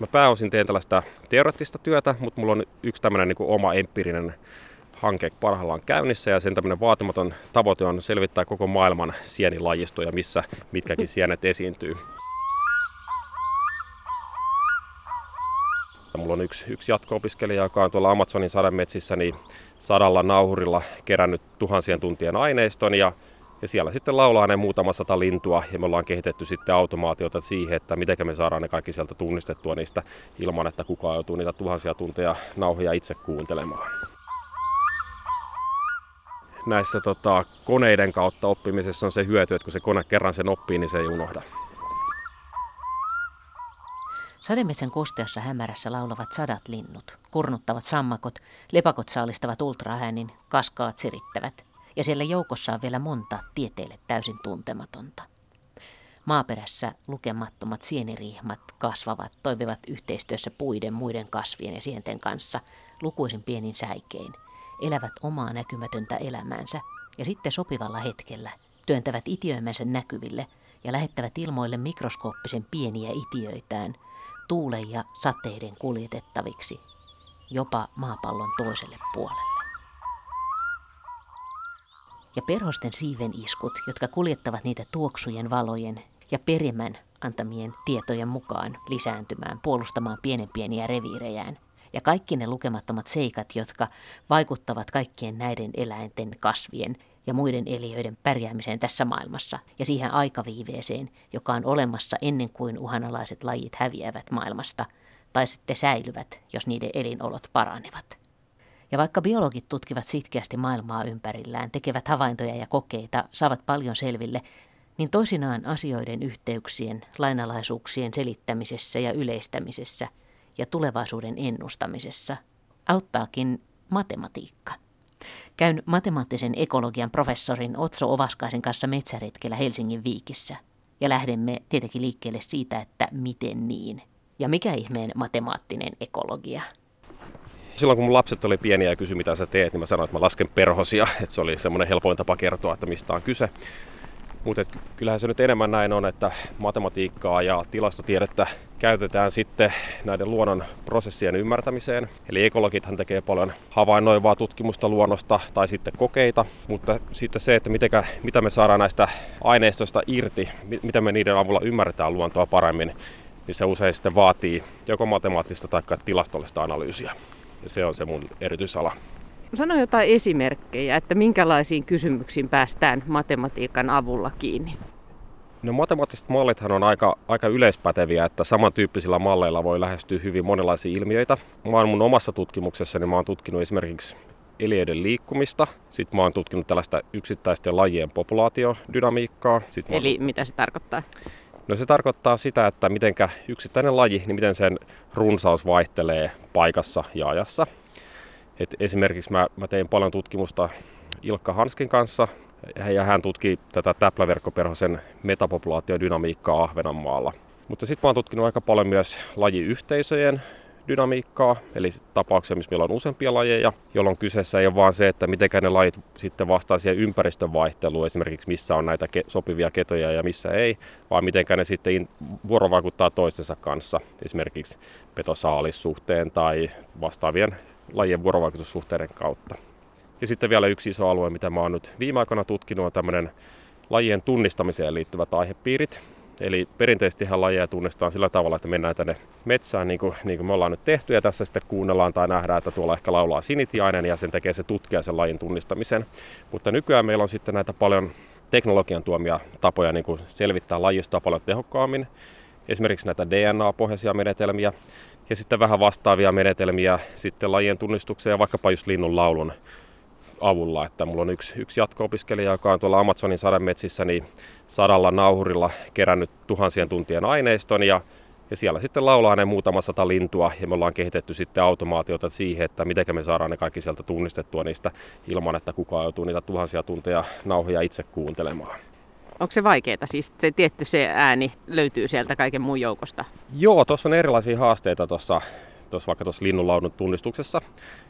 Mä pääosin teen tällaista teoreettista työtä, mutta mulla on yksi tämmöinen niin oma empiirinen hanke parhaillaan käynnissä ja sen tämmöinen vaatimaton tavoite on selvittää koko maailman sienilajistoja, missä mitkäkin sienet esiintyy. Mulla on yksi, yksi jatko-opiskelija, joka on tuolla Amazonin sademetsissä niin sadalla nauhurilla kerännyt tuhansien tuntien aineiston ja ja siellä sitten laulaa ne muutama sata lintua ja me ollaan kehitetty sitten automaatiota siihen, että miten me saadaan ne kaikki sieltä tunnistettua niistä ilman, että kukaan joutuu niitä tuhansia tunteja nauhoja itse kuuntelemaan. Näissä tota, koneiden kautta oppimisessa on se hyöty, että kun se kone kerran sen oppii, niin se ei unohda. Sademetsän kosteassa hämärässä laulavat sadat linnut, kurnuttavat sammakot, lepakot saalistavat ultraäänin, kaskaat sirittävät – ja siellä joukossa on vielä monta tieteelle täysin tuntematonta. Maaperässä lukemattomat sienirihmat kasvavat, toimivat yhteistyössä puiden, muiden kasvien ja sienten kanssa lukuisin pienin säikein, elävät omaa näkymätöntä elämäänsä ja sitten sopivalla hetkellä työntävät itiöimänsä näkyville ja lähettävät ilmoille mikroskooppisen pieniä itiöitään tuulen ja sateiden kuljetettaviksi jopa maapallon toiselle puolelle ja perhosten siiven iskut, jotka kuljettavat niitä tuoksujen valojen ja perimän antamien tietojen mukaan lisääntymään, puolustamaan pienen pieniä reviirejään. Ja kaikki ne lukemattomat seikat, jotka vaikuttavat kaikkien näiden eläinten, kasvien ja muiden eliöiden pärjäämiseen tässä maailmassa ja siihen aikaviiveeseen, joka on olemassa ennen kuin uhanalaiset lajit häviävät maailmasta tai sitten säilyvät, jos niiden elinolot paranevat. Ja vaikka biologit tutkivat sitkeästi maailmaa ympärillään, tekevät havaintoja ja kokeita, saavat paljon selville, niin toisinaan asioiden yhteyksien, lainalaisuuksien selittämisessä ja yleistämisessä ja tulevaisuuden ennustamisessa auttaakin matematiikka. Käyn matemaattisen ekologian professorin Otso Ovaskaisen kanssa metsäretkellä Helsingin viikissä. Ja lähdemme tietenkin liikkeelle siitä, että miten niin. Ja mikä ihmeen matemaattinen ekologia? Silloin kun mun lapset oli pieniä ja kysyi mitä sä teet, niin mä sanoin, että mä lasken perhosia. Että se oli semmoinen helpoin tapa kertoa, että mistä on kyse. Mutta kyllähän se nyt enemmän näin on, että matematiikkaa ja tilastotiedettä käytetään sitten näiden luonnon prosessien ymmärtämiseen. Eli ekologithan tekee paljon havainnoivaa tutkimusta luonnosta tai sitten kokeita, mutta sitten se, että mitenkä, mitä me saadaan näistä aineistoista irti, miten me niiden avulla ymmärretään luontoa paremmin, niin se usein sitten vaatii joko matemaattista tai tilastollista analyysiä ja se on se mun erityisala. Sano jotain esimerkkejä, että minkälaisiin kysymyksiin päästään matematiikan avulla kiinni. No matemaattiset mallithan on aika, aika yleispäteviä, että samantyyppisillä malleilla voi lähestyä hyvin monenlaisia ilmiöitä. Mä oon mun omassa tutkimuksessani, mä oon tutkinut esimerkiksi eliöiden liikkumista. Sitten mä oon tutkinut tällaista yksittäisten lajien populaatiodynamiikkaa. Sitten Eli mä... mitä se tarkoittaa? No se tarkoittaa sitä, että miten yksittäinen laji, niin miten sen runsaus vaihtelee paikassa ja ajassa. Et esimerkiksi mä, mä tein paljon tutkimusta Ilkka Hanskin kanssa, ja hän tutki tätä täpläverkkoperhosen metapopulaatiodynamiikkaa Ahvenanmaalla. Mutta sitten mä oon tutkinut aika paljon myös lajiyhteisöjen dynamiikkaa, eli tapauksia, missä meillä on useampia lajeja, jolloin kyseessä ei ole vain se, että miten ne lajit sitten vastaa siihen ympäristön vaihteluun, esimerkiksi missä on näitä sopivia ketoja ja missä ei, vaan miten ne sitten vuorovaikuttaa toistensa kanssa, esimerkiksi petosaalissuhteen tai vastaavien lajien vuorovaikutussuhteiden kautta. Ja sitten vielä yksi iso alue, mitä mä oon nyt viime aikoina tutkinut, on tämmöinen lajien tunnistamiseen liittyvät aihepiirit. Eli perinteisesti lajeja tunnistetaan sillä tavalla, että mennään tänne metsään niin kuin, niin kuin me ollaan nyt tehty ja tässä sitten kuunnellaan tai nähdään, että tuolla ehkä laulaa sinitiainen ja sen tekee se tutkija sen lajin tunnistamisen. Mutta nykyään meillä on sitten näitä paljon teknologian tuomia tapoja niin kuin selvittää lajistoa paljon tehokkaammin. Esimerkiksi näitä DNA-pohjaisia menetelmiä ja sitten vähän vastaavia menetelmiä sitten lajien tunnistukseen ja vaikkapa just linnun laulun avulla. Että mulla on yksi, yksi jatko-opiskelija, joka on tuolla Amazonin sademetsissä niin sadalla nauhurilla kerännyt tuhansien tuntien aineiston ja ja siellä sitten laulaa ne muutama sata lintua ja me ollaan kehitetty sitten automaatiota siihen, että miten me saadaan ne kaikki sieltä tunnistettua niistä ilman, että kukaan joutuu niitä tuhansia tunteja nauhoja itse kuuntelemaan. Onko se vaikeaa? Siis se tietty se ääni löytyy sieltä kaiken muun joukosta? Joo, tuossa on erilaisia haasteita tuossa tuossa vaikka tuossa linnunlaulun tunnistuksessa.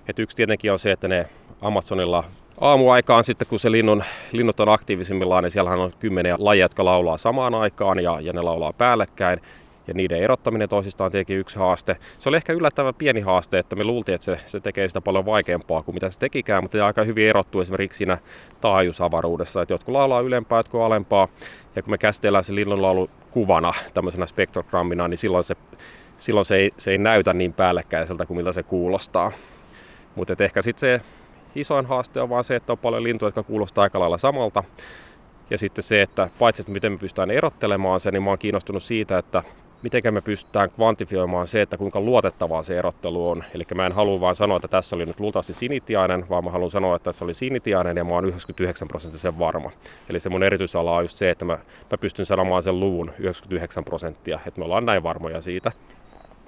Et yksi tietenkin on se, että ne Amazonilla aamuaikaan sitten, kun se linnun, linnut on aktiivisimmillaan, niin siellähän on kymmeniä lajeja, jotka laulaa samaan aikaan ja, ja ne laulaa päällekkäin. ja niiden erottaminen toisistaan tietenkin yksi haaste. Se oli ehkä yllättävän pieni haaste, että me luultiin, että se, se tekee sitä paljon vaikeampaa kuin mitä se tekikään, mutta se aika hyvin erottuu esimerkiksi siinä taajuusavaruudessa, että jotkut laulaa ylempää, jotkut alempaa, ja kun me käsitellään se linnunlaulu kuvana tämmöisenä spektrogrammina, niin silloin se, silloin se, ei, se ei näytä niin päällekkäiseltä kuin miltä se kuulostaa. Mutta ehkä sitten se isoin haaste on vaan se, että on paljon lintuja, jotka kuulostaa aika lailla samalta. Ja sitten se, että paitsi että miten me pystytään erottelemaan sen, niin mä oon kiinnostunut siitä, että miten me pystytään kvantifioimaan se, että kuinka luotettavaa se erottelu on. Eli mä en halua vaan sanoa, että tässä oli nyt luultavasti sinitiainen, vaan mä haluan sanoa, että tässä oli sinitiainen ja mä oon 99 prosenttisen varma. Eli se mun erityisala on just se, että mä, mä pystyn sanomaan sen luvun 99 prosenttia, että me ollaan näin varmoja siitä.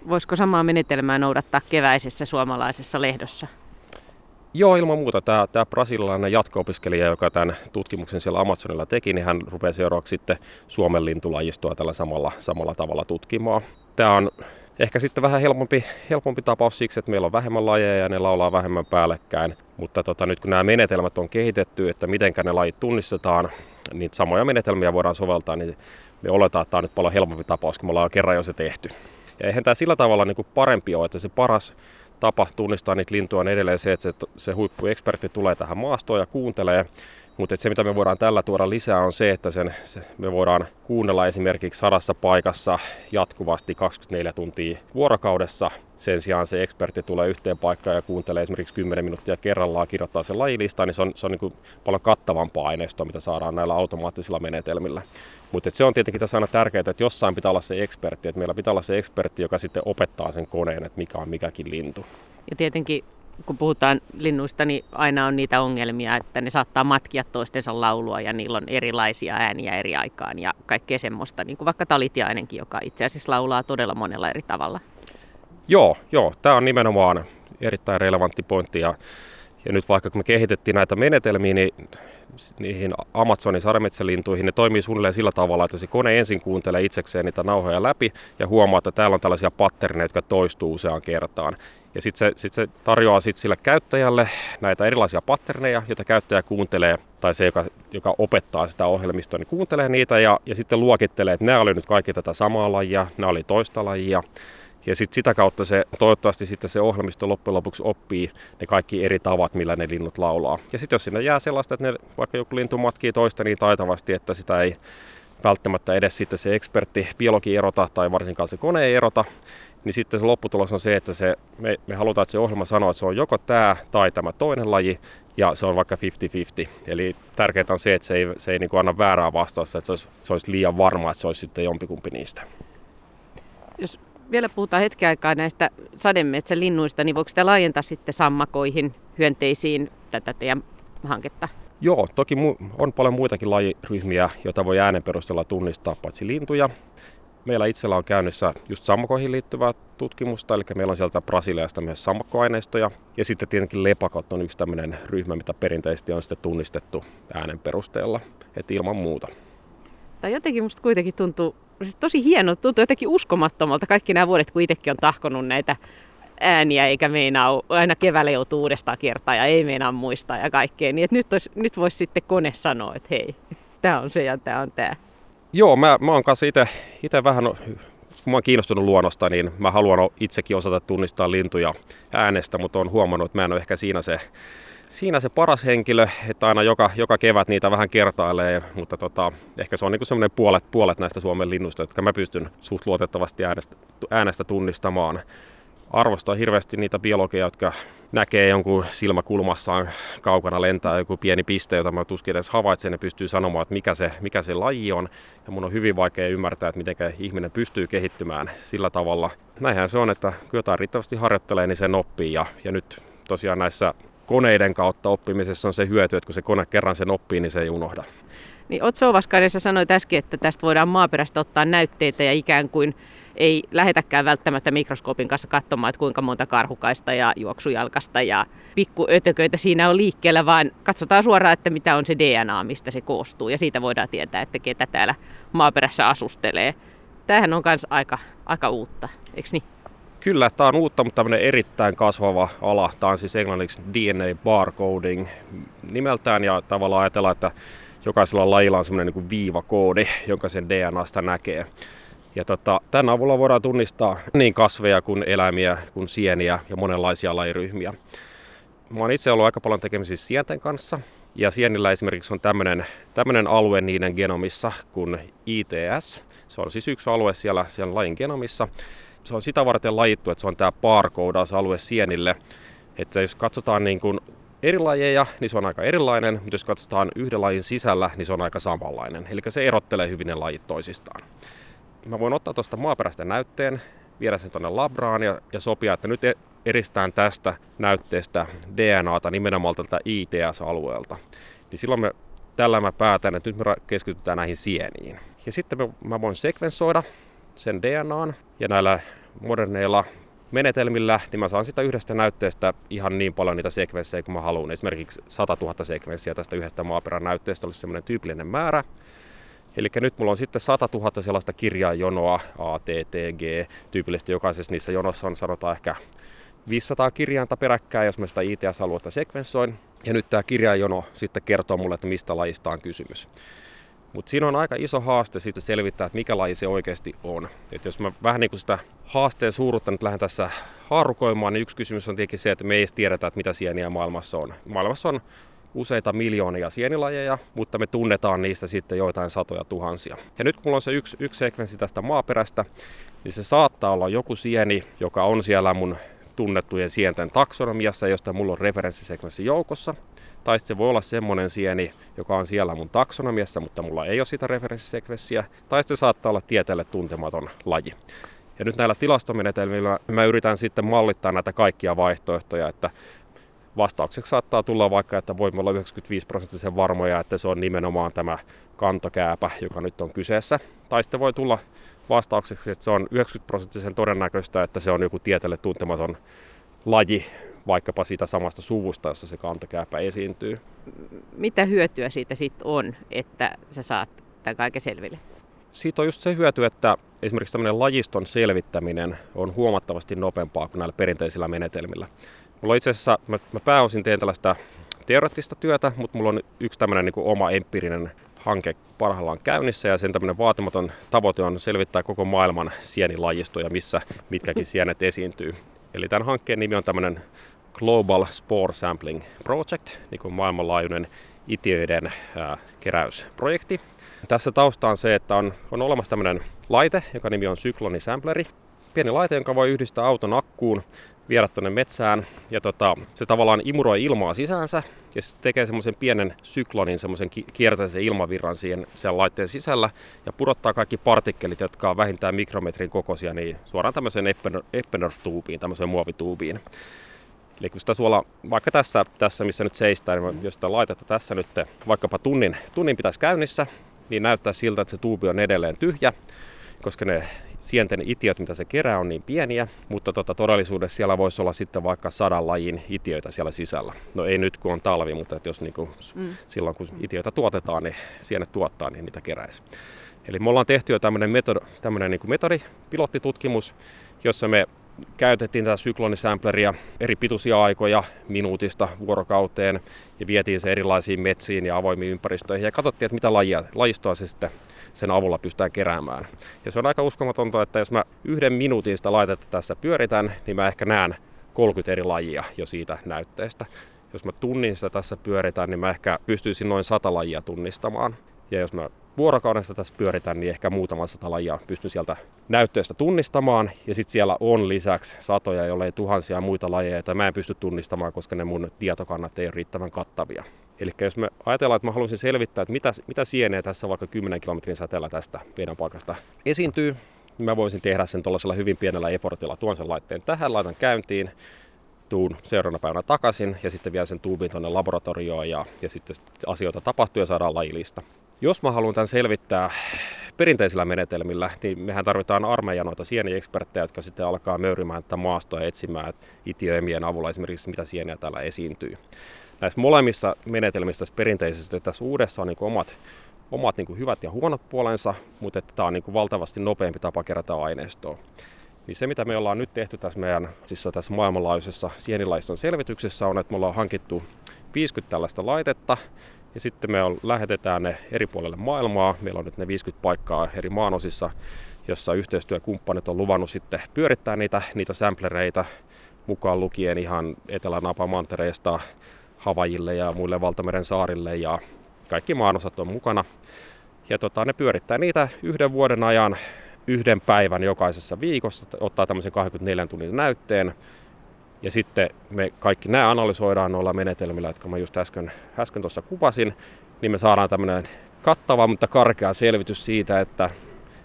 Voisiko samaa menetelmää noudattaa keväisessä suomalaisessa lehdossa? Joo, ilman muuta. Tämä, tämä brasilialainen jatko-opiskelija, joka tämän tutkimuksen siellä Amazonilla teki, niin hän rupeaa seuraavaksi sitten Suomen lintulajistoa tällä samalla, samalla tavalla tutkimaan. Tämä on ehkä sitten vähän helpompi, helpompi tapaus siksi, että meillä on vähemmän lajeja ja ne laulaa vähemmän päällekkäin. Mutta tota, nyt kun nämä menetelmät on kehitetty, että miten ne lajit tunnistetaan, niin samoja menetelmiä voidaan soveltaa, niin me oletaan, että tämä on nyt paljon helpompi tapaus, kun me ollaan kerran jo se tehty. Ja eihän tämä sillä tavalla niin kuin parempi ole, että se paras tapa tunnistaa niitä lintuja on edelleen se, että se, se huippuekspertti tulee tähän maastoon ja kuuntelee. Mutta se, mitä me voidaan tällä tuoda lisää, on se, että sen, se, me voidaan kuunnella esimerkiksi sadassa paikassa jatkuvasti 24 tuntia vuorokaudessa. Sen sijaan se ekspertti tulee yhteen paikkaan ja kuuntelee esimerkiksi 10 minuuttia kerrallaan, kirjoittaa sen lajilistan, niin se on, se on niin paljon kattavampaa aineistoa, mitä saadaan näillä automaattisilla menetelmillä. Mutta se on tietenkin tässä aina tärkeää, että jossain pitää olla se ekspertti, että meillä pitää olla se ekspertti, joka sitten opettaa sen koneen, että mikä on mikäkin lintu. Ja tietenkin kun puhutaan linnuista, niin aina on niitä ongelmia, että ne saattaa matkia toistensa laulua ja niillä on erilaisia ääniä eri aikaan ja kaikkea semmoista, niin kuin vaikka talitiainenkin, joka itse asiassa laulaa todella monella eri tavalla. Joo, joo. Tämä on nimenomaan erittäin relevantti pointti ja, ja nyt vaikka kun me kehitettiin näitä menetelmiä, niin niihin Amazonin sademetsälintuihin, ne toimii suunnilleen sillä tavalla, että se kone ensin kuuntelee itsekseen niitä nauhoja läpi ja huomaa, että täällä on tällaisia patterneja, jotka toistuu useaan kertaan. Ja sitten se, sit se tarjoaa sit sille käyttäjälle näitä erilaisia patterneja, joita käyttäjä kuuntelee, tai se, joka, joka opettaa sitä ohjelmistoa, niin kuuntelee niitä ja, ja sitten luokittelee, että nämä oli nyt kaikki tätä samaa lajia, nämä oli toista lajia. Ja sitten sitä kautta se, toivottavasti sitten se ohjelmisto loppujen lopuksi oppii ne kaikki eri tavat, millä ne linnut laulaa. Ja sitten jos sinne jää sellaista, että ne, vaikka joku lintu matkii toista niin taitavasti, että sitä ei välttämättä edes sitten se ekspertti biologi erota tai varsinkaan se kone ei erota, niin sitten se lopputulos on se, että se, me, me halutaan, että se ohjelma sanoo, että se on joko tämä tai tämä toinen laji, ja se on vaikka 50-50. Eli tärkeää on se, että se ei, se ei niin kuin anna väärää vastausta, että se olisi, se olisi liian varma, että se olisi sitten jompikumpi niistä. Jos vielä puhutaan hetken aikaa näistä sademetsälinnuista, niin voiko sitä laajentaa sitten sammakoihin, hyönteisiin tätä teidän hanketta? Joo, toki on paljon muitakin lajiryhmiä, joita voi äänen perusteella tunnistaa, paitsi lintuja. Meillä itsellä on käynnissä just sammakoihin liittyvää tutkimusta, eli meillä on sieltä Brasiliasta myös sammakkoaineistoja. Ja sitten tietenkin lepakot on yksi tämmöinen ryhmä, mitä perinteisesti on sitten tunnistettu äänen perusteella, että ilman muuta. Tai jotenkin musta kuitenkin tuntuu siis tosi hieno, tuntuu jotenkin uskomattomalta kaikki nämä vuodet, kun itsekin on tahkonut näitä ääniä, eikä meinaa, aina keväällä joutuu uudestaan kertaa ja ei meinaa muistaa ja kaikkea. Niin että nyt, olisi, nyt voisi sitten kone sanoa, että hei, tämä on se ja tämä on tämä. Joo, mä, mä oon kanssa itse vähän, kun mä oon kiinnostunut luonnosta, niin mä haluan itsekin osata tunnistaa lintuja äänestä, mutta on huomannut, että mä en ole ehkä siinä se, siinä se paras henkilö, että aina joka, joka kevät niitä vähän kertailee, mutta tota, ehkä se on niin semmoinen puolet, puolet näistä Suomen linnuista, jotka mä pystyn suht luotettavasti äänestä, äänestä tunnistamaan. Arvostaa hirveästi niitä biologeja, jotka näkee jonkun silmäkulmassaan kaukana lentää joku pieni piste, jota mä tuskin edes havaitsen ja pystyy sanomaan, että mikä se, mikä se laji on. Ja mun on hyvin vaikea ymmärtää, että miten ihminen pystyy kehittymään sillä tavalla. Näinhän se on, että kun jotain riittävästi harjoittelee, niin sen oppii. Ja, ja nyt tosiaan näissä koneiden kautta oppimisessa on se hyöty, että kun se kone kerran sen oppii, niin se ei unohda. Niin Otso sanoit äsken, että tästä voidaan maaperästä ottaa näytteitä ja ikään kuin ei lähetäkään välttämättä mikroskoopin kanssa katsomaan, että kuinka monta karhukaista ja juoksujalkasta ja pikkuötököitä siinä on liikkeellä, vaan katsotaan suoraan, että mitä on se DNA, mistä se koostuu. Ja siitä voidaan tietää, että ketä täällä maaperässä asustelee. Tämähän on myös aika, aika uutta, eikö niin? Kyllä, tämä on uutta, mutta tämmöinen erittäin kasvava ala. Tämä on siis englanniksi DNA barcoding nimeltään ja tavallaan ajatellaan, että jokaisella lajilla on semmoinen niin viivakoodi, jonka sen DNAsta näkee. Ja tota, tämän avulla voidaan tunnistaa niin kasveja kuin eläimiä, kuin sieniä ja monenlaisia lajiryhmiä. Mä oon itse ollut aika paljon tekemisissä sienten kanssa. Ja sienillä esimerkiksi on tämmöinen alue niiden genomissa kuin ITS. Se on siis yksi alue siellä, siellä lajin genomissa. Se on sitä varten lajittu, että se on tämä barcode-alue sienille. Että jos katsotaan niin kuin eri lajeja, niin se on aika erilainen, mutta jos katsotaan yhden lajin sisällä, niin se on aika samanlainen. Eli se erottelee hyvin ne lajit toisistaan. Mä voin ottaa tuosta maaperästä näytteen, viedä sen tuonne labraan ja, ja sopia, että nyt e- eristään tästä näytteestä DNAta nimenomaan tältä ITS-alueelta. Niin silloin me, tällä mä päätän, että nyt me keskitytään näihin sieniin. Ja sitten mä voin sekvensoida sen DNAn ja näillä moderneilla menetelmillä, niin mä saan sitä yhdestä näytteestä ihan niin paljon niitä sekvenssejä kuin mä haluan. Esimerkiksi 100 000 sekvenssiä tästä yhdestä maaperän näytteestä olisi semmoinen tyypillinen määrä. Eli nyt mulla on sitten 100 000 sellaista kirjaajonoa, A, T, T, G. Tyypillisesti jokaisessa niissä jonossa on sanotaan ehkä 500 kirjainta peräkkäin, jos mä sitä ITS-aluetta sekvenssoin. Ja nyt tämä kirjaajono sitten kertoo mulle, että mistä lajista on kysymys. Mutta siinä on aika iso haaste siitä selvittää, että mikä laji se oikeasti on. Et jos mä vähän niin kuin sitä haasteen suurutta nyt lähden tässä haarukoimaan, niin yksi kysymys on tietenkin se, että me ei edes tiedetä, että mitä sieniä maailmassa on. Maailmassa on useita miljoonia sienilajeja, mutta me tunnetaan niistä sitten joitain satoja tuhansia. Ja nyt kun mulla on se yksi, yksi sekvenssi tästä maaperästä, niin se saattaa olla joku sieni, joka on siellä mun tunnettujen sienten taksonomiassa, josta mulla on referenssisekvenssi joukossa. Tai se voi olla semmoinen sieni, joka on siellä mun taksonomiassa, mutta mulla ei ole sitä referenssisekvenssiä. Tai se saattaa olla tieteelle tuntematon laji. Ja nyt näillä tilastomenetelmillä mä yritän sitten mallittaa näitä kaikkia vaihtoehtoja, että vastaukseksi saattaa tulla vaikka, että voimme olla 95 prosenttisen varmoja, että se on nimenomaan tämä kantokääpä, joka nyt on kyseessä. Tai sitten voi tulla vastaukseksi, että se on 90 prosenttisen todennäköistä, että se on joku tieteelle tuntematon laji, vaikkapa siitä samasta suvusta, jossa se kantokääpä esiintyy. Mitä hyötyä siitä sitten on, että sä saat tämän kaiken selville? Siitä on just se hyöty, että esimerkiksi tämmöinen lajiston selvittäminen on huomattavasti nopeampaa kuin näillä perinteisillä menetelmillä. Mulla itse asiassa, mä, mä pääosin teen tällaista teoreettista työtä, mutta mulla on yksi tämmöinen niin oma empiirinen hanke parhaillaan käynnissä ja sen tämmöinen vaatimaton tavoite on selvittää koko maailman sienilajistoja, missä mitkäkin sienet esiintyy. Eli tämän hankkeen nimi on tämmöinen Global Spore Sampling Project, niin kuin maailmanlaajuinen itiöiden ää, keräysprojekti. Tässä tausta on se, että on, on olemassa tämmöinen laite, joka nimi on syklonisampleri. Pieni laite, jonka voi yhdistää auton akkuun, viedä tuonne metsään ja tota, se tavallaan imuroi ilmaa sisäänsä ja se tekee semmoisen pienen syklonin, semmoisen kiertäisen ilmavirran siihen, siellä laitteen sisällä ja pudottaa kaikki partikkelit, jotka on vähintään mikrometrin kokoisia, niin suoraan tämmöiseen Eppendorf-tuubiin, tämmöiseen muovituubiin. Eli kun sitä tuolla, vaikka tässä, tässä missä nyt seistää, niin jos sitä laitetta tässä nyt vaikkapa tunnin, tunnin pitäisi käynnissä, niin näyttää siltä, että se tuubi on edelleen tyhjä, koska ne sienten itiöt, mitä se kerää, on niin pieniä, mutta tota, todellisuudessa siellä voisi olla sitten vaikka sadan lajin itiöitä siellä sisällä. No ei nyt kun on talvi, mutta että jos niinku, mm. silloin kun itiöitä tuotetaan, niin sienet tuottaa, niin niitä keräisi. Eli me ollaan tehty jo tämmöinen metodi, tämmöinen niin metodi, pilottitutkimus, jossa me käytettiin tätä syklonisampleria eri pituisia aikoja minuutista vuorokauteen ja vietiin se erilaisiin metsiin ja avoimiin ympäristöihin ja katsottiin, että mitä lajia, lajistoa se sitten sen avulla pystytään keräämään. Ja se on aika uskomatonta, että jos mä yhden minuutin sitä laitetta tässä pyöritän, niin mä ehkä näen 30 eri lajia jo siitä näytteestä. Jos mä tunnin sitä tässä pyöritän, niin mä ehkä pystyisin noin sata lajia tunnistamaan. Ja jos mä vuorokaudessa tässä pyöritän, niin ehkä muutama sata lajia pystyn sieltä näytteestä tunnistamaan. Ja sitten siellä on lisäksi satoja, jollei tuhansia muita lajeja, joita mä en pysty tunnistamaan, koska ne mun tietokannat ei ole riittävän kattavia. Eli jos me ajatellaan, että mä haluaisin selvittää, että mitä, mitä sieneä tässä vaikka 10 kilometrin säteellä tästä meidän paikasta esiintyy, niin mä voisin tehdä sen tuollaisella hyvin pienellä effortilla. Tuon sen laitteen tähän, laitan käyntiin, tuun seuraavana päivänä takaisin ja sitten vielä sen tuubin tuonne laboratorioon ja, ja sitten asioita tapahtuu ja saadaan lajilista. Jos mä haluan tämän selvittää perinteisillä menetelmillä, niin mehän tarvitaan armeija noita sienieksperttejä, jotka sitten alkaa möyrimään tätä maastoa ja etsimään itiöimien avulla esimerkiksi mitä sieniä täällä esiintyy. Näissä molemmissa menetelmissä perinteisesti tässä uudessa on niin omat, omat niin hyvät ja huonot puolensa, mutta että tämä on niin valtavasti nopeampi tapa kerätä aineistoa. Niin se, mitä me ollaan nyt tehty tässä meidän siis tässä maailmanlaajuisessa sienilaiston selvityksessä on, että me ollaan hankittu 50 tällaista laitetta, ja sitten me lähetetään ne eri puolille maailmaa. Meillä on nyt ne 50 paikkaa eri maanosissa. jossa yhteistyökumppanit on luvannut sitten pyörittää niitä, niitä samplereita mukaan lukien ihan Etelä-Napamantereesta Havajille ja muille Valtameren saarille ja kaikki maanosat on mukana. Ja tota, ne pyörittää niitä yhden vuoden ajan yhden päivän jokaisessa viikossa, ottaa tämmöisen 24 tunnin näytteen. Ja sitten me kaikki nämä analysoidaan noilla menetelmillä, jotka mä just äsken, äsken tuossa kuvasin, niin me saadaan tämmöinen kattava, mutta karkea selvitys siitä, että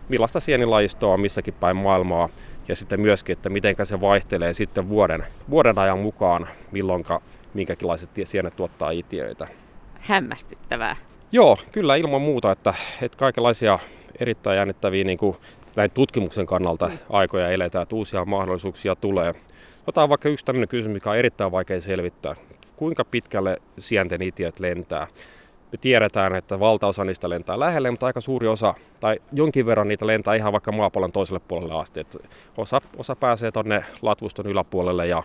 millaista sienilajistoa on missäkin päin maailmaa ja sitten myöskin, että miten se vaihtelee sitten vuoden, vuoden ajan mukaan, milloinka minkäkinlaiset sienet tuottaa itiöitä. Hämmästyttävää. Joo, kyllä ilman muuta, että, että kaikenlaisia erittäin jännittäviä niin kuin näin tutkimuksen kannalta mm. aikoja eletään, että uusia mahdollisuuksia tulee. Otetaan vaikka yksi tämmöinen kysymys, mikä on erittäin vaikea selvittää. Kuinka pitkälle sienten itiöt lentää? Me tiedetään, että valtaosa niistä lentää lähelle, mutta aika suuri osa, tai jonkin verran niitä lentää ihan vaikka maapallon toiselle puolelle asti. Et osa, osa pääsee tuonne latvuston yläpuolelle ja,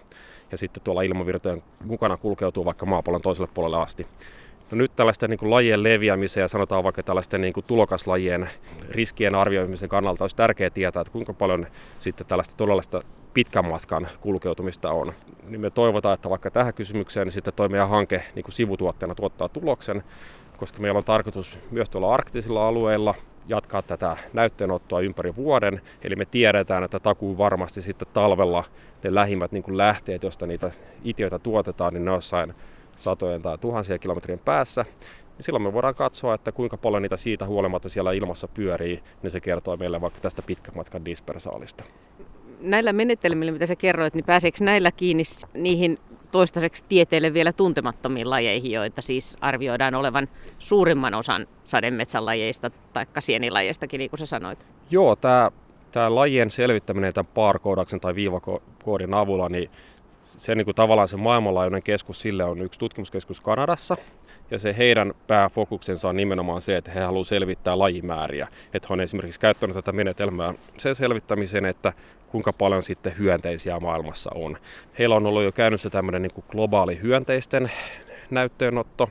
ja sitten tuolla ilmavirtojen mukana kulkeutuu vaikka maapallon toiselle puolelle asti. No nyt tällaisten niin kuin lajien leviämisen ja sanotaan vaikka tällaisten niin kuin tulokaslajien riskien arvioimisen kannalta olisi tärkeää tietää, että kuinka paljon sitten tällaista todellista pitkän matkan kulkeutumista on. Niin me toivotaan, että vaikka tähän kysymykseen niin sitten toi meidän hanke niin kuin sivutuotteena tuottaa tuloksen, koska meillä on tarkoitus myös tuolla arktisilla alueilla jatkaa tätä näytteenottoa ympäri vuoden. Eli me tiedetään, että takuu varmasti sitten talvella ne lähimmät niin kuin lähteet, josta niitä itiöitä tuotetaan, niin ne on jossain satojen tai tuhansien kilometrien päässä, niin silloin me voidaan katsoa, että kuinka paljon niitä siitä huolimatta siellä ilmassa pyörii, niin se kertoo meille vaikka tästä pitkän matkan dispersaalista. Näillä menetelmillä, mitä sä kerroit, niin pääseekö näillä kiinni niihin toistaiseksi tieteelle vielä tuntemattomiin lajeihin, joita siis arvioidaan olevan suurimman osan sademetsän lajeista tai sienilajeistakin, niin kuin sä sanoit? Joo, tämä tämä lajien selvittäminen tämän barkoodaksen tai viivakoodin avulla, niin se niin kuin tavallaan se maailmanlaajuinen keskus sille on yksi tutkimuskeskus Kanadassa. Ja se heidän pääfokuksensa on nimenomaan se, että he haluavat selvittää lajimääriä. Että he on esimerkiksi käyttänyt tätä menetelmää sen selvittämiseen, että kuinka paljon sitten hyönteisiä maailmassa on. Heillä on ollut jo käynnissä tämmöinen niin globaali hyönteisten näytteenotto.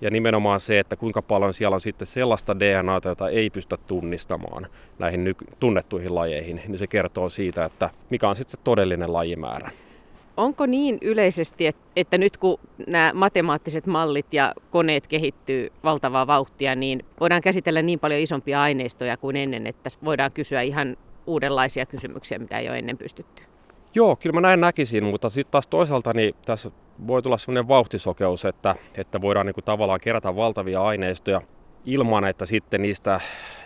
Ja nimenomaan se, että kuinka paljon siellä on sitten sellaista DNAta, jota ei pystytä tunnistamaan näihin nyky- tunnettuihin lajeihin, niin se kertoo siitä, että mikä on sitten se todellinen lajimäärä. Onko niin yleisesti, että nyt kun nämä matemaattiset mallit ja koneet kehittyy valtavaa vauhtia, niin voidaan käsitellä niin paljon isompia aineistoja kuin ennen, että voidaan kysyä ihan uudenlaisia kysymyksiä, mitä ei ole ennen pystytty? Joo, kyllä mä näin näkisin, mutta sitten taas toisaalta niin tässä voi tulla sellainen vauhtisokeus, että, että voidaan niin kuin tavallaan kerätä valtavia aineistoja ilman, että sitten niistä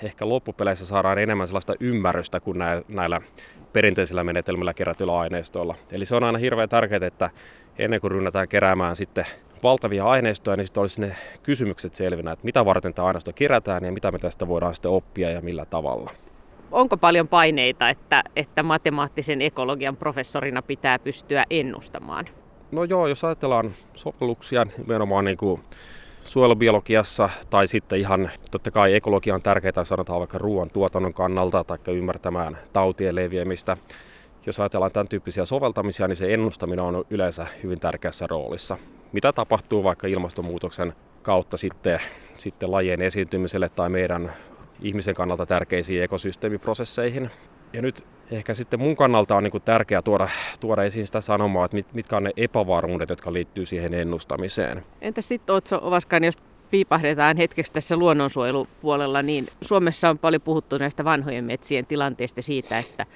ehkä loppupeleissä saadaan enemmän sellaista ymmärrystä kuin näillä perinteisillä menetelmillä kerätyillä aineistoilla. Eli se on aina hirveän tärkeää, että ennen kuin rynnätään keräämään sitten valtavia aineistoja, niin sitten olisi ne kysymykset selvinä, että mitä varten tämä aineisto kerätään ja mitä me tästä voidaan sitten oppia ja millä tavalla. Onko paljon paineita, että, että matemaattisen ekologian professorina pitää pystyä ennustamaan? No joo, jos ajatellaan sovelluksia nimenomaan niin kuin suojelubiologiassa tai sitten ihan totta kai ekologia on tärkeää sanotaan vaikka ruoan tuotannon kannalta tai ymmärtämään tautien leviämistä. Jos ajatellaan tämän tyyppisiä soveltamisia, niin se ennustaminen on yleensä hyvin tärkeässä roolissa. Mitä tapahtuu vaikka ilmastonmuutoksen kautta sitten, sitten lajien esiintymiselle tai meidän ihmisen kannalta tärkeisiin ekosysteemiprosesseihin. Ja nyt ehkä sitten mun kannalta on niin tärkeää tuoda, tuoda esiin sitä sanomaa, että mit, mitkä on ne epävarmuudet, jotka liittyy siihen ennustamiseen. Entä sitten Otso Ovaskan, jos piipahdetaan hetkeksi tässä luonnonsuojelupuolella, niin Suomessa on paljon puhuttu näistä vanhojen metsien tilanteesta siitä, että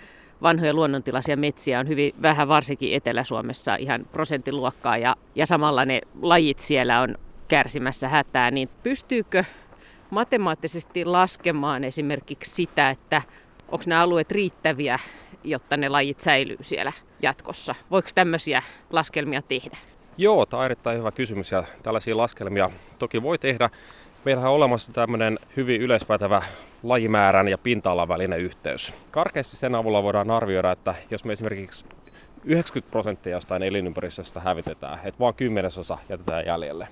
vanhoja luonnontilaisia metsiä on hyvin vähän, varsinkin Etelä-Suomessa ihan prosenttiluokkaa ja, ja samalla ne lajit siellä on kärsimässä hätää, niin pystyykö matemaattisesti laskemaan esimerkiksi sitä, että onko nämä alueet riittäviä, jotta ne lajit säilyy siellä jatkossa? Voiko tämmöisiä laskelmia tehdä? Joo, tämä on erittäin hyvä kysymys ja tällaisia laskelmia toki voi tehdä. Meillähän on olemassa tämmöinen hyvin yleispätevä lajimäärän ja pinta-alan välinen yhteys. Karkeasti sen avulla voidaan arvioida, että jos me esimerkiksi 90 prosenttia jostain elinympäristöstä hävitetään, että vain kymmenesosa jätetään jäljelle,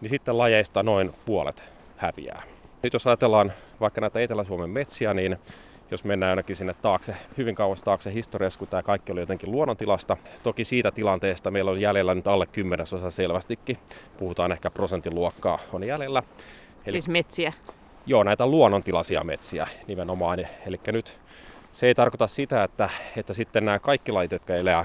niin sitten lajeista noin puolet häviää. Nyt jos ajatellaan vaikka näitä Etelä-Suomen metsiä, niin jos mennään ainakin sinne taakse, hyvin kauas taakse historiassa, kun tämä kaikki oli jotenkin luonnontilasta. Toki siitä tilanteesta meillä on jäljellä nyt alle kymmenesosa selvästikin. Puhutaan ehkä prosentin luokkaa on jäljellä. Eli, siis metsiä? Joo, näitä luonnontilaisia metsiä nimenomaan. Eli nyt Se ei tarkoita sitä, että, että sitten nämä kaikki lajit, jotka elää,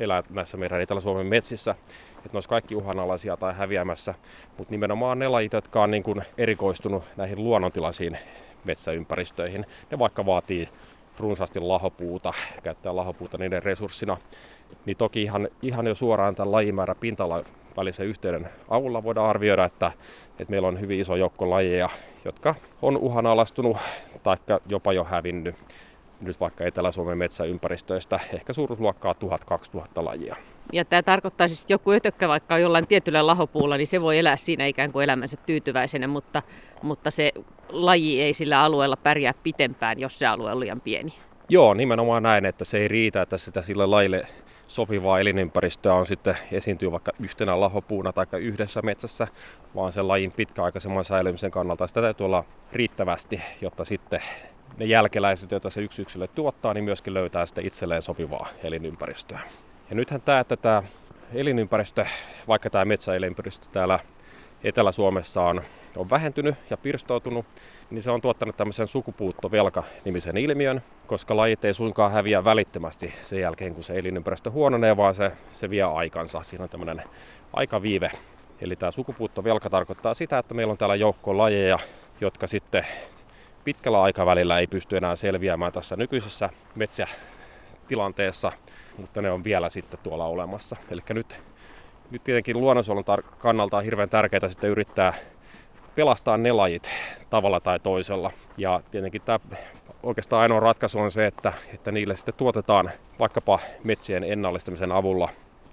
elää näissä meidän Etelä-Suomen metsissä, että ne olisi kaikki uhanalaisia tai häviämässä, mutta nimenomaan ne lajit, jotka on niin kuin erikoistunut näihin luonnontilaisiin metsäympäristöihin, ne vaikka vaatii runsaasti lahopuuta, käyttää lahopuuta niiden resurssina, niin toki ihan, ihan jo suoraan tämän lajimäärä pinta välisen yhteyden avulla voidaan arvioida, että, että meillä on hyvin iso joukko lajeja, jotka on uhanalaistunut tai jopa jo hävinnyt. Nyt vaikka Etelä-Suomen metsäympäristöistä ehkä suuruusluokkaa 1000-2000 lajia. Ja tämä tarkoittaa siis, että joku ötökkä vaikka jollain tietyllä lahopuulla, niin se voi elää siinä ikään kuin elämänsä tyytyväisenä, mutta, mutta se laji ei sillä alueella pärjää pitempään, jos se alue on liian pieni. Joo, nimenomaan näin, että se ei riitä, että sitä sille lajille sopivaa elinympäristöä on sitten esiintyy vaikka yhtenä lahopuuna tai yhdessä metsässä, vaan sen lajin pitkäaikaisemman säilymisen kannalta sitä täytyy olla riittävästi, jotta sitten ne jälkeläiset, joita se yksi yksilö tuottaa, niin myöskin löytää sitten itselleen sopivaa elinympäristöä. Ja nythän tämä, että tämä elinympäristö, vaikka tämä metsäelinympäristö täällä Etelä-Suomessa on, on vähentynyt ja pirstoutunut, niin se on tuottanut tämmöisen sukupuuttovelka-nimisen ilmiön, koska lajit ei suinkaan häviä välittömästi sen jälkeen, kun se elinympäristö huononee, vaan se, se vie aikansa. Siinä on tämmöinen aikaviive. Eli tämä sukupuuttovelka tarkoittaa sitä, että meillä on täällä joukko lajeja, jotka sitten pitkällä aikavälillä ei pysty enää selviämään tässä nykyisessä metsätilanteessa, mutta ne on vielä sitten tuolla olemassa. Eli nyt, nyt tietenkin luonnonsuojelun tar- kannalta on hirveän tärkeää sitten yrittää pelastaa ne lajit tavalla tai toisella. Ja tietenkin tämä oikeastaan ainoa ratkaisu on se, että, että niille sitten tuotetaan vaikkapa metsien ennallistamisen avulla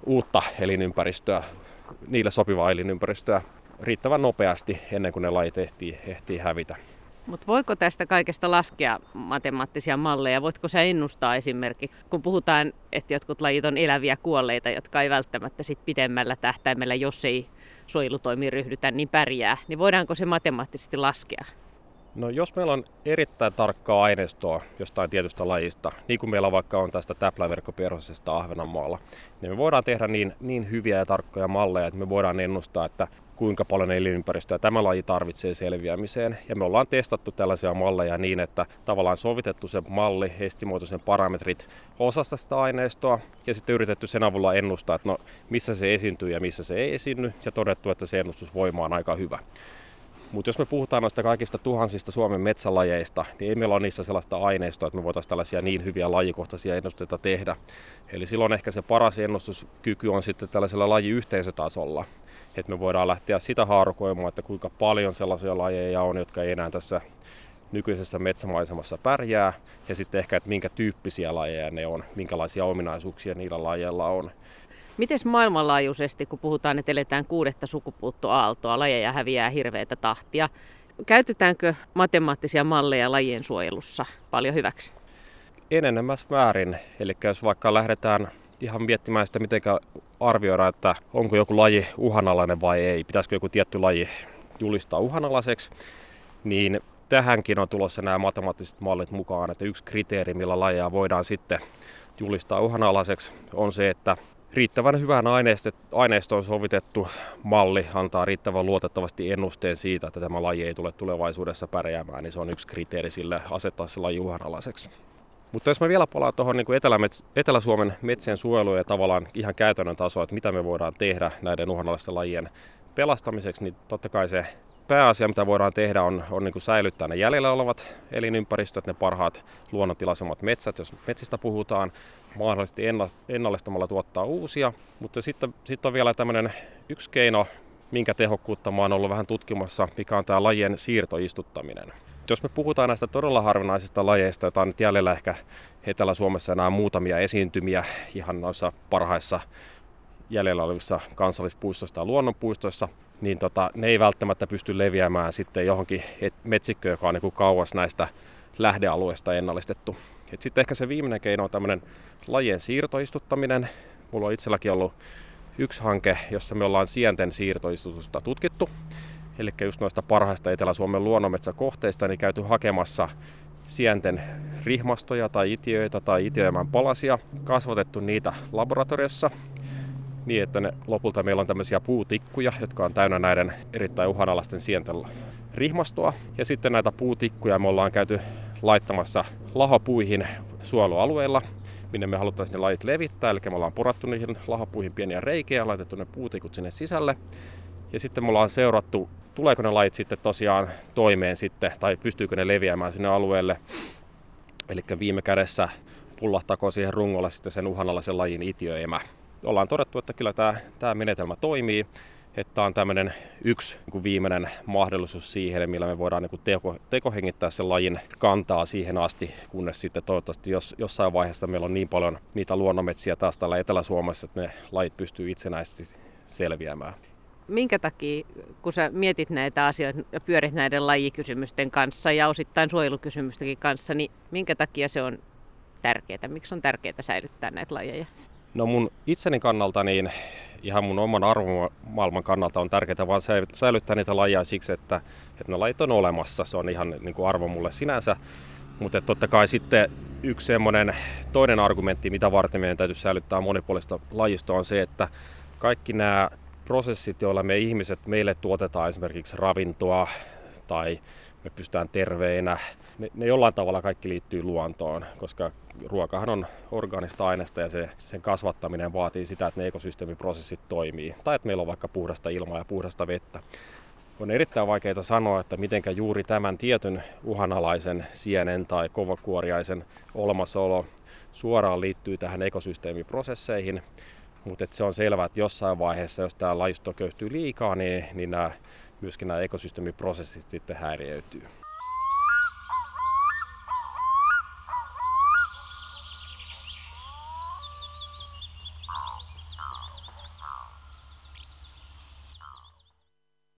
uutta elinympäristöä, niille sopivaa elinympäristöä riittävän nopeasti ennen kuin ne lajit ehtii, ehtii hävitä. Mutta voiko tästä kaikesta laskea matemaattisia malleja? Voitko sä ennustaa esimerkiksi, kun puhutaan, että jotkut lajit on eläviä kuolleita, jotka ei välttämättä sit pidemmällä tähtäimellä, jos ei suojelutoimiin ryhdytä, niin pärjää, niin voidaanko se matemaattisesti laskea? No jos meillä on erittäin tarkkaa aineistoa jostain tietystä lajista, niin kuin meillä vaikka on tästä täpläverkkoperhosesta Ahvenanmaalla, niin me voidaan tehdä niin, niin hyviä ja tarkkoja malleja, että me voidaan ennustaa, että kuinka paljon elinympäristöä tämä laji tarvitsee selviämiseen. Ja me ollaan testattu tällaisia malleja niin, että tavallaan sovitettu se malli, estimoitu sen parametrit osasta sitä aineistoa ja sitten yritetty sen avulla ennustaa, että no, missä se esiintyy ja missä se ei esiinny ja todettu, että se ennustusvoima on aika hyvä. Mutta jos me puhutaan noista kaikista tuhansista Suomen metsälajeista, niin ei meillä ole niissä sellaista aineistoa, että me voitaisiin tällaisia niin hyviä lajikohtaisia ennusteita tehdä. Eli silloin ehkä se paras ennustuskyky on sitten tällaisella lajiyhteisötasolla että me voidaan lähteä sitä haarukoimaan, että kuinka paljon sellaisia lajeja on, jotka ei enää tässä nykyisessä metsämaisemassa pärjää, ja sitten ehkä, että minkä tyyppisiä lajeja ne on, minkälaisia ominaisuuksia niillä lajeilla on. Miten maailmanlaajuisesti, kun puhutaan, että eletään kuudetta sukupuuttoaaltoa, lajeja häviää hirveätä tahtia, käytetäänkö matemaattisia malleja lajien suojelussa paljon hyväksi? Enenemässä määrin. Eli jos vaikka lähdetään ihan miettimään sitä, miten arvioida, että onko joku laji uhanalainen vai ei, pitäisikö joku tietty laji julistaa uhanalaiseksi, niin tähänkin on tulossa nämä matemaattiset mallit mukaan, että yksi kriteeri, millä lajia voidaan sitten julistaa uhanalaiseksi, on se, että riittävän hyvän aineistoon sovitettu malli antaa riittävän luotettavasti ennusteen siitä, että tämä laji ei tule tulevaisuudessa pärjäämään, niin se on yksi kriteeri sille asettaa se laji uhanalaiseksi. Mutta jos mä vielä palaan tuohon niin Etelä- Etelä-Suomen metsien suojeluun ja tavallaan ihan käytännön tasoa, että mitä me voidaan tehdä näiden uhanalaisten lajien pelastamiseksi, niin totta kai se pääasia, mitä voidaan tehdä, on, on niin säilyttää ne jäljellä olevat elinympäristöt, ne parhaat luonnontilaisemmat metsät, jos metsistä puhutaan, mahdollisesti ennallistamalla tuottaa uusia. Mutta sitten, sitten on vielä tämmöinen yksi keino, minkä tehokkuutta mä oon ollut vähän tutkimassa, mikä on tämä lajien siirtoistuttaminen jos me puhutaan näistä todella harvinaisista lajeista, joita on nyt jäljellä ehkä Etelä-Suomessa enää muutamia esiintymiä ihan noissa parhaissa jäljellä olevissa kansallispuistoissa ja luonnonpuistoissa, niin tota, ne ei välttämättä pysty leviämään sitten johonkin metsikköön, joka on niin kauas näistä lähdealueista ennallistettu. Sitten ehkä se viimeinen keino on tämmöinen lajien siirtoistuttaminen. Mulla on itselläkin ollut yksi hanke, jossa me ollaan sienten siirtoistutusta tutkittu. Eli just noista parhaista Etelä-Suomen luonnonmetsäkohteista niin käyty hakemassa sienten rihmastoja tai itiöitä tai itiöimän palasia, kasvatettu niitä laboratoriossa niin, että ne, lopulta meillä on tämmöisiä puutikkuja, jotka on täynnä näiden erittäin uhanalaisten sienten rihmastoa. Ja sitten näitä puutikkuja me ollaan käyty laittamassa lahopuihin suojelualueilla, minne me haluttaisiin ne lajit levittää. Eli me ollaan porattu niihin lahopuihin pieniä reikiä laitettu ne puutikut sinne sisälle. Ja sitten me ollaan seurattu, tuleeko ne lajit sitten tosiaan toimeen sitten, tai pystyykö ne leviämään sinne alueelle. Eli viime kädessä pullahtako siihen rungolle sitten sen uhanalaisen lajin itiöemä. Ollaan todettu, että kyllä tämä, tämä menetelmä toimii että on tämmöinen yksi niin kuin viimeinen mahdollisuus siihen, millä me voidaan niin kuin teko, tekohengittää sen lajin kantaa siihen asti, kunnes sitten toivottavasti jos, jossain vaiheessa meillä on niin paljon niitä luonnonmetsiä taas täällä Etelä-Suomessa, että ne lajit pystyy itsenäisesti selviämään. Minkä takia, kun sä mietit näitä asioita ja pyörit näiden lajikysymysten kanssa ja osittain suojelukysymystenkin kanssa, niin minkä takia se on tärkeää? Miksi on tärkeää säilyttää näitä lajeja? No mun itseni kannalta niin ihan mun oman arvomaailman kannalta on tärkeää vaan säilyttää niitä lajeja siksi, että, että ne lajit on olemassa. Se on ihan niin kuin arvo mulle sinänsä. Mutta totta kai sitten yksi semmoinen toinen argumentti, mitä varten meidän täytyy säilyttää monipuolista lajistoa on se, että kaikki nämä prosessit, joilla me ihmiset, meille tuotetaan esimerkiksi ravintoa tai me pystytään terveinä. Ne, ne jollain tavalla kaikki liittyy luontoon, koska ruokahan on orgaanista aineesta ja se, sen kasvattaminen vaatii sitä, että ne ekosysteemiprosessit toimii. Tai että meillä on vaikka puhdasta ilmaa ja puhdasta vettä. On erittäin vaikeaa sanoa, että miten juuri tämän tietyn uhanalaisen sienen tai kovakuoriaisen olemassaolo suoraan liittyy tähän ekosysteemiprosesseihin. Mutta se on selvää, että jossain vaiheessa, jos tämä lajisto köyhtyy liikaa, niin, niin nämä myöskin nämä ekosysteemiprosessit sitten häiriöityy.